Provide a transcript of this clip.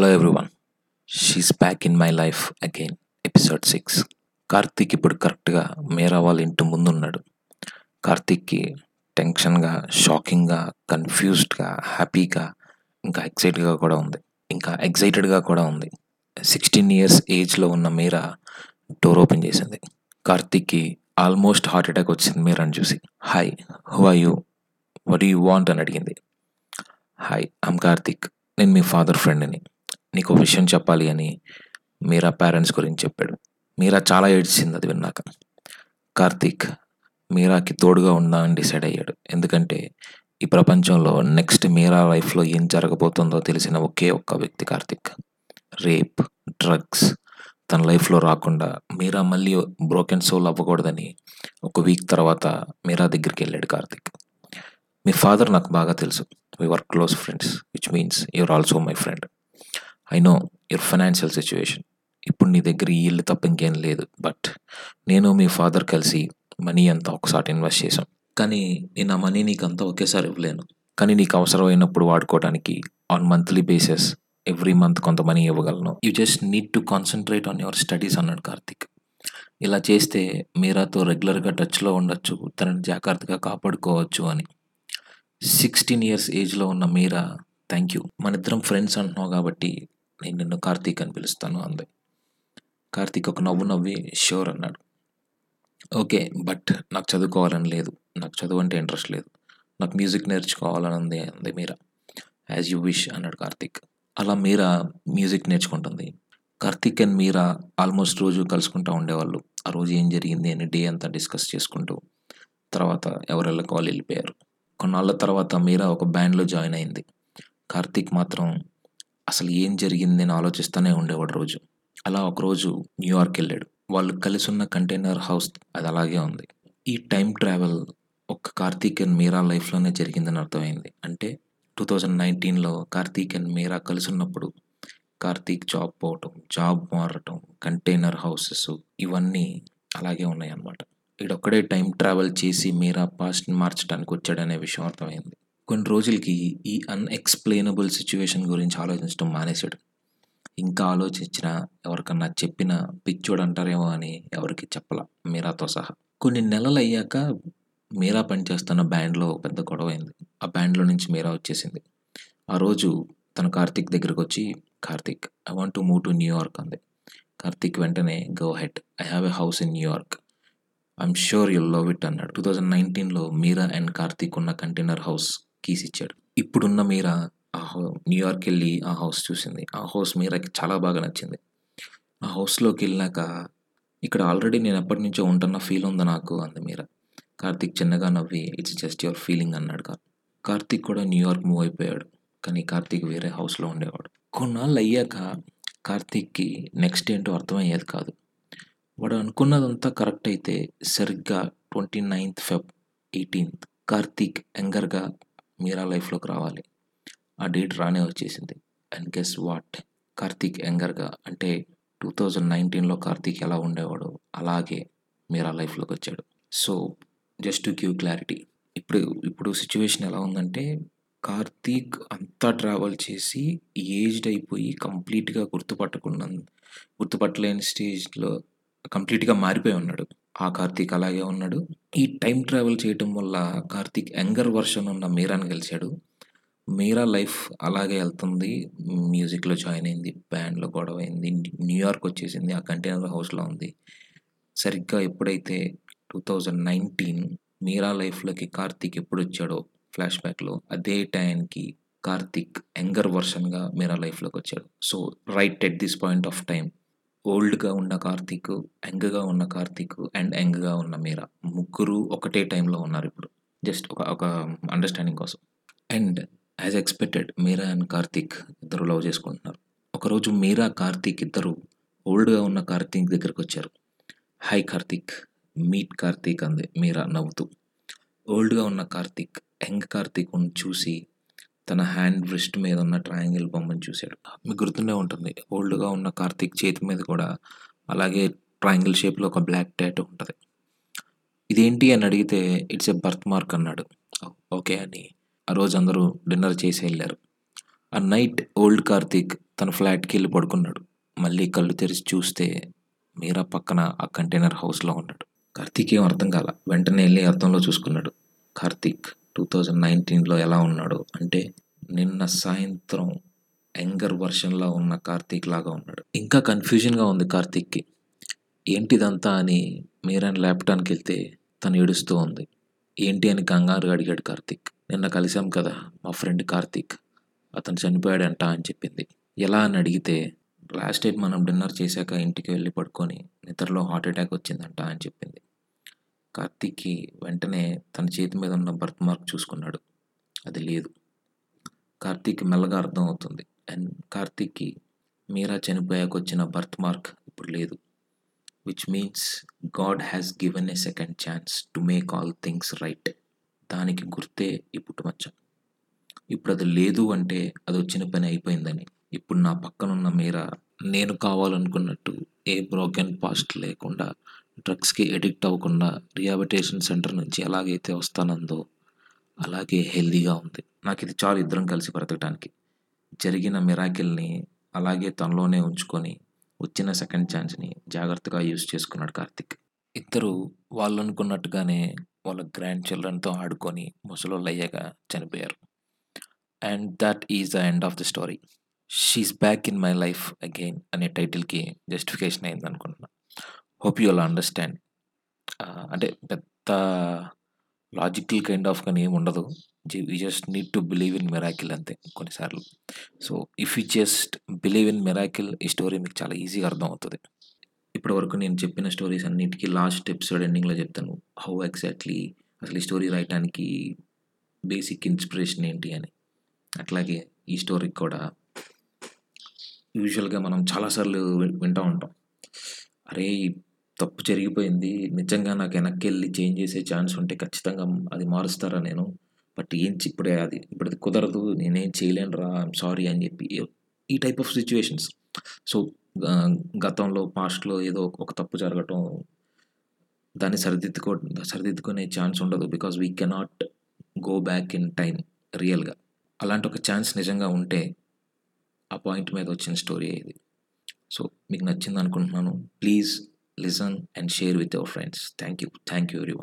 Hello everyone she's back in my life again episode six Karthik ఇప్పుడు కరెక్ట్గా మేరా వాళ్ళ ఇంటి ముందు ఉన్నాడు కార్తీక్కి టెన్షన్గా షాకింగ్గా కన్ఫ్యూజ్డ్గా హ్యాపీగా ఇంకా ఎక్సైటెడ్గా కూడా ఉంది. ఇంకా ఎక్సైటెడ్గా కూడా ఉంది. సిక్స్టీన్ ఇయర్స్ ఏజ్లో ఉన్న మీరా డోర్ ఓపెన్ చేసింది. కార్తీక్కి ఆల్మోస్ట్ హార్ట్ అటాక్ వచ్చింది మీరాని చూసి. Hi who are you what you want అని అడిగింది. హాయ్ ఐమ్ కార్తీక్ నేను మీ ఫాదర్ ఫ్రెండ్ని నీకు ఒక విషయం చెప్పాలి అని మీరా పేరెంట్స్ గురించి చెప్పాడు. మీరా చాలా ఏడ్చింది అది విన్నాక. కార్తీక్ మీరాకి తోడుగా ఉందా అని డిసైడ్ అయ్యాడు. ఎందుకంటే ఈ ప్రపంచంలో నెక్స్ట్ మీరా లైఫ్లో ఏం జరగబోతుందో తెలిసిన ఒకే ఒక్క వ్యక్తి కార్తీక్. రేప్ డ్రగ్స్ తన లైఫ్లో రాకుండా మీరా మళ్ళీ బ్రోకెన్ సోల్ అవ్వకూడదని ఒక వీక్ తర్వాత మీరా దగ్గరికి వెళ్ళాడు కార్తీక్. మీ ఫాదర్ నాకు బాగా తెలుసు. We were close friends which means you're also my friend I know your financial situation ఇప్పుడు నీ దగ్గర ఈ ఇల్లు తప్ప ఇంకేం లేదు. బట్ నేను మీ ఫాదర్ కలిసి మనీ అంతా ఒకసారి ఇన్వెస్ట్ చేశాం. కానీ నేను ఆ మనీ నీకు అంతా ఒకేసారి ఇవ్వలేను. కానీ నీకు అవసరమైనప్పుడు వాడుకోవడానికి on monthly basis every month కొంత మనీ ఇవ్వగలను. You just need to concentrate on your studies అన్నాడు కార్తిక్. ఇలా చేస్తే మీరాతో రెగ్యులర్గా టచ్లో ఉండొచ్చు తనని జాగ్రత్తగా కాపాడుకోవచ్చు అని. సిక్స్టీన్ ఇయర్స్ ఏజ్లో ఉన్న మీరా థ్యాంక్ యూ మన ఇద్దరం ఫ్రెండ్స్ అంటున్నావు కాబట్టి నేను నిన్ను కార్తీక్ అని పిలుస్తాను అంది. కార్తీక్ ఒక నవ్వు నవ్వి షూర్ అన్నాడు. ఓకే బట్ నాకు చదువుకోవాలని లేదు. నాకు చదువు అంటే ఇంట్రెస్ట్ లేదు. నాకు మ్యూజిక్ నేర్చుకోవాలని ఉంది అంది మీరా. యాజ్ యూ విష్ అన్నాడు కార్తీక్. అలా మీరా మ్యూజిక్ నేర్చుకుంటుంది? కార్తీక్ అండ్ మీరా ఆల్మోస్ట్ రోజు కలుసుకుంటూ ఉండేవాళ్ళు. ఆ రోజు ఏం జరిగింది అని డే అంతా డిస్కస్ చేసుకుంటూ తర్వాత ఎవరెళ్ళకి వాళ్ళు వెళ్ళిపోయారు. కొన్నాళ్ళ తర్వాత మీరా ఒక బ్యాండ్లో జాయిన్ అయింది. కార్తీక్ మాత్రం అసలు ఏం జరిగింది అని ఆలోచిస్తూనే ఉండేవాడు రోజు. అలా ఒకరోజు న్యూయార్క్ వెళ్ళాడు వాళ్ళు కలిసి ఉన్న కంటైనర్ హౌస్ అది అలాగే ఉంది. ఈ టైం ట్రావెల్ ఒక్క కార్తీక్ అండ్ మీరా లైఫ్లోనే జరిగిందని అర్థమైంది. అంటే టూ థౌజండ్ నైన్టీన్లో కార్తీక్ అండ్ మీరా కలిసి ఉన్నప్పుడు కార్తీక్ జాబ్ పోవటం జాబ్ మారటం కంటైనర్ హౌసెస్ ఇవన్నీ అలాగే ఉన్నాయి అన్నమాట వీడొక్కడే టైం ట్రావెల్ చేసి మీరా పాస్ట్ మార్చడానికి వచ్చాడనే విషయం అర్థమైంది. కొన్ని రోజులకి ఈ అన్ఎక్స్ప్లెయినబుల్ సిచ్యువేషన్ గురించి ఆలోచించడం మానేశాడు. ఇంకా ఆలోచించిన ఎవరికన్నా చెప్పిన పిచ్చోడు అంటారేమో అని ఎవరికి చెప్పలా. మీరాతో సహా. కొన్ని నెలలు అయ్యాక మీరా పనిచేస్తున్న బ్యాండ్లో పెద్ద గొడవ అయింది ఆ బ్యాండ్లో నుంచి మీరా వచ్చేసింది. ఆ రోజు తన కార్తీక్ దగ్గరకు వచ్చి Karthik I want to move to New York అంది. కార్తీక్ వెంటనే go ahead I have a house in New York I'm sure you'll love it అన్నాడు. టూ థౌజండ్ నైన్టీన్లో మీరా అండ్ కార్తీక్ ఉన్న కంటైనర్ హౌస్ కీస్ ఇచ్చాడు ఇప్పుడున్న మీరా? ఆ హౌ న్యూయార్క్ వెళ్ళి ఆ హౌస్ చూసింది. ఆ హౌస్ మీరాకి చాలా బాగా నచ్చింది. ఆ హౌస్లోకి వెళ్ళాక ఇక్కడ ఆల్రెడీ నేను ఎప్పటి నుంచో ఉంటున్న ఫీల్ ఉంది నాకు? అంది మీరా. కార్తీక్ చిన్నగా నవ్వి ఇట్స్ జస్ట్ యువర్ ఫీలింగ్ అన్నాడు కార్ కార్తీక్ కూడా న్యూయార్క్ మూవ్ అయిపోయాడు. కానీ కార్తీక్ వేరే హౌస్లో ఉండేవాడు. కొన్నాళ్ళు అయ్యాక కార్తీక్కి నెక్స్ట్ ఏంటో అర్థమయ్యేది కాదు. వాడు అనుకున్నదంతా కరెక్ట్ అయితే సరిగ్గా twenty ninth Feb eighteenth Karthik యంగర్గా Meera లైఫ్లోకి రావాలి. ఆ డేట్ రానే వచ్చేసింది. అండ్ గెస్ వాట్ కార్తీక్ యంగర్గా అంటే టూ థౌజండ్ నైన్టీన్లో కార్తీక్ ఎలా ఉండేవాడు అలాగే మీరా లైఫ్లోకి వచ్చాడు. So just to give clarity ఇప్పుడు ఇప్పుడు సిచ్యువేషన్ ఎలా ఉందంటే కార్తీక్ అంతా ట్రావెల్ చేసి ఏజ్డ్ అయిపోయి కంప్లీట్గా గుర్తుపట్టకుండా గుర్తుపట్టలేని స్టేజ్లో కంప్లీట్గా మారిపోయి ఉన్నాడు. ఆ కార్తీక్ అలాగే ఉన్నాడు. ఈ టైం ట్రావెల్ చేయటం వల్ల కార్తీక్ యంగర్ వర్షన్ ఉన్న మీరాని గెలిచాడు. మీరా లైఫ్ అలాగే వెళ్తుంది. మ్యూజిక్లో జాయిన్ అయింది బ్యాండ్లో గొడవ అయింది న్యూయార్క్ వచ్చేసింది ఆ కంటైనర్ హౌస్లో ఉంది. సరిగ్గా ఎప్పుడైతే టూ థౌజండ్ నైన్టీన్ మీరా లైఫ్లోకి కార్తీక్ ఎప్పుడు వచ్చాడో ఫ్లాష్ బ్యాక్లో అదే టైంకి కార్తీక్ యంగర్ వర్షన్గా మీరా లైఫ్లోకి వచ్చాడు. So right at this point of time ఓల్డ్గా ఉన్న కార్తీక్ యంగ్గా ఉన్న కార్తీక్ అండ్ యంగ్గా ఉన్న మీరా. ముగ్గురు ఒకటే టైంలో ఉన్నారు ఇప్పుడు. జస్ట్ ఒక ఒక అండర్స్టాండింగ్ కోసం. And as expected Meera and Karthik ఇద్దరు లవ్ చేసుకుంటున్నారు. ఒకరోజు మీరా కార్తీక్ ఇద్దరు ఓల్డ్గా ఉన్న కార్తీక్ దగ్గరికి వచ్చారు. హాయ్ కార్తీక్ మీట్ కార్తీక్ అంది మీరా నవ్వుతూ. ఓల్డ్గా ఉన్న కార్తీక్ యంగ్ కార్తీక్ను చూసి తన హ్యాండ్ రిస్ట్ మీద ఉన్న ట్రయాంగిల్ బొమ్మను చూశాడు. మీకు గుర్తుండే ఉంటుంది. ఓల్డ్గా ఉన్న కార్తీక్ చేతి మీద కూడా అలాగే ట్రయాంగిల్ షేప్లో ఒక బ్లాక్ టాటూ ఉంటుంది. ఇదేంటి? అని అడిగితే ఇట్స్ ఎ బర్త్ మార్క్ అన్నాడు. ఓకే అని ఆ రోజు అందరూ డిన్నర్ చేసి వెళ్ళారు. ఆ నైట్ ఓల్డ్ కార్తీక్ తన ఫ్లాట్కి వెళ్ళి పడుకున్నాడు. మళ్ళీ కళ్ళు తెరిచి చూస్తే మీరా పక్కన ఆ కంటైనర్ హౌస్లో ఉన్నాడు. కార్తీక్ ఏం అర్థం కాల? వెంటనే వెళ్ళి అర్థంలో చూసుకున్నాడు. కార్తీక్ టూ థౌజండ్ నైన్టీన్లో ఎలా ఉన్నాడు? అంటే నిన్న సాయంత్రం యంగర్ వర్షన్లో ఉన్న కార్తీక్ లాగా ఉన్నాడు. ఇంకా కన్ఫ్యూజన్గా ఉంది కార్తీక్కి. ఏంటిదంతా అని మీరన్ ల్యాప్టాన్కి వెళ్తే తను ఏడుస్తూ ఉంది. ఏంటి అని కంగారుగా అడిగాడు కార్తీక్. నిన్న కలిసాం కదా మా ఫ్రెండ్ కార్తీక్. అతను చనిపోయాడంట అని చెప్పింది. ఎలా అని అడిగితే లాస్ట్ టైం మనం డిన్నర్ చేశాక ఇంటికి వెళ్ళి పడుకొని నిద్రలో హార్ట్ అటాక్ వచ్చిందంట అని చెప్పింది. కార్తీక్కి వెంటనే తన చేతి మీద ఉన్న బర్త్ మార్క్ చూసుకున్నాడు. అది లేదు. కార్తీక్ మెల్లగా అర్థం అవుతుంది. అండ్ కార్తీక్కి మీరా చనిపోయాక వచ్చిన బర్త్ మార్క్ ఇప్పుడు లేదు. Which means God has given a second chance to make all things right. దానికి గుర్తే ఈ పుట్టుమచ్చ. ఇప్పుడు అది లేదు అంటే అది వచ్చిన పని అయిపోయిందని. ఇప్పుడు నా పక్కనున్న మీరా నేను కావాలనుకున్నట్టు ఏ బ్రోకెన్ పాస్ట్ లేకుండా డ్రగ్స్కి ఎడిక్ట్ అవ్వకుండా రిహాబిటేషన్ సెంటర్ నుంచి ఎలాగైతే వస్తానందో అలాగే హెల్దీగా ఉంది. నాకు ఇది చాలు ఇద్దరం కలిసి బ్రతకడానికి జరిగిన మిరాకిల్ని అలాగే తనలోనే ఉంచుకొని వచ్చిన సెకండ్ ఛాన్స్ని జాగ్రత్తగా యూజ్ చేసుకున్నాడు కార్తిక్. ఇద్దరు వాళ్ళు అనుకున్నట్టుగానే వాళ్ళ గ్రాండ్ చిల్డ్రన్తో ఆడుకొని ముసలోళ్ళు అయ్యాక చనిపోయారు. And that is the end of the story. She's back in my life again అనే టైటిల్కి జస్టిఫికేషన్ అయింది అనుకుంటున్నాను హోప్ యూ అల్ అండర్స్టాండ్ అంటే పెద్ద లాజికల్ కైండ్ ఆఫ్ కానీ ఏమి ఉండదు. You just need to believe in miracle అంతే కొన్నిసార్లు. So if you just believe in miracle ఈ స్టోరీ మీకు చాలా ఈజీగా అర్థం అవుతుంది ఇప్పటి వరకు నేను చెప్పిన స్టోరీస్ అన్నిటికీ లాస్ట్ ఎపిసోడ్ ఎండింగ్లో చెప్తాను. హౌ ఎగ్జాక్ట్లీ అసలు ఈ స్టోరీ రాయటానికి బేసిక్ ఇన్స్పిరేషన్ ఏంటి అని. అట్లాగే ఈ స్టోరీకి కూడా యూజువల్గా మనం చాలాసార్లు వింటూ ఉంటాం. అరే తప్పు జరిగిపోయింది. నిజంగా నాకు వెనక్కి వెళ్ళి చేంజ్ చేసే ఛాన్స్ ఉంటే ఖచ్చితంగా అది మారుస్తారా నేను? బట్ ఏం ఇప్పుడే అది ఇప్పుడు అది కుదరదు నేనేం చేయలేను రా ఐమ్ సారీ అని చెప్పి ఈ టైప్ ఆఫ్ సిచ్యువేషన్స్. సో గతంలో పాస్ట్లో ఏదో ఒక తప్పు జరగటం దాన్ని సరిదిద్దుకో సరిదిద్దుకునే ఛాన్స్ ఉండదు because we cannot go back in time రియల్గా. అలాంటి ఒక ఛాన్స్ నిజంగా ఉంటే ఆ పాయింట్ మీద వచ్చిన స్టోరీ ఇది. సో మీకు నచ్చింది అనుకుంటున్నాను. Please listen and share with your friends. Thank you. Thank you everyone.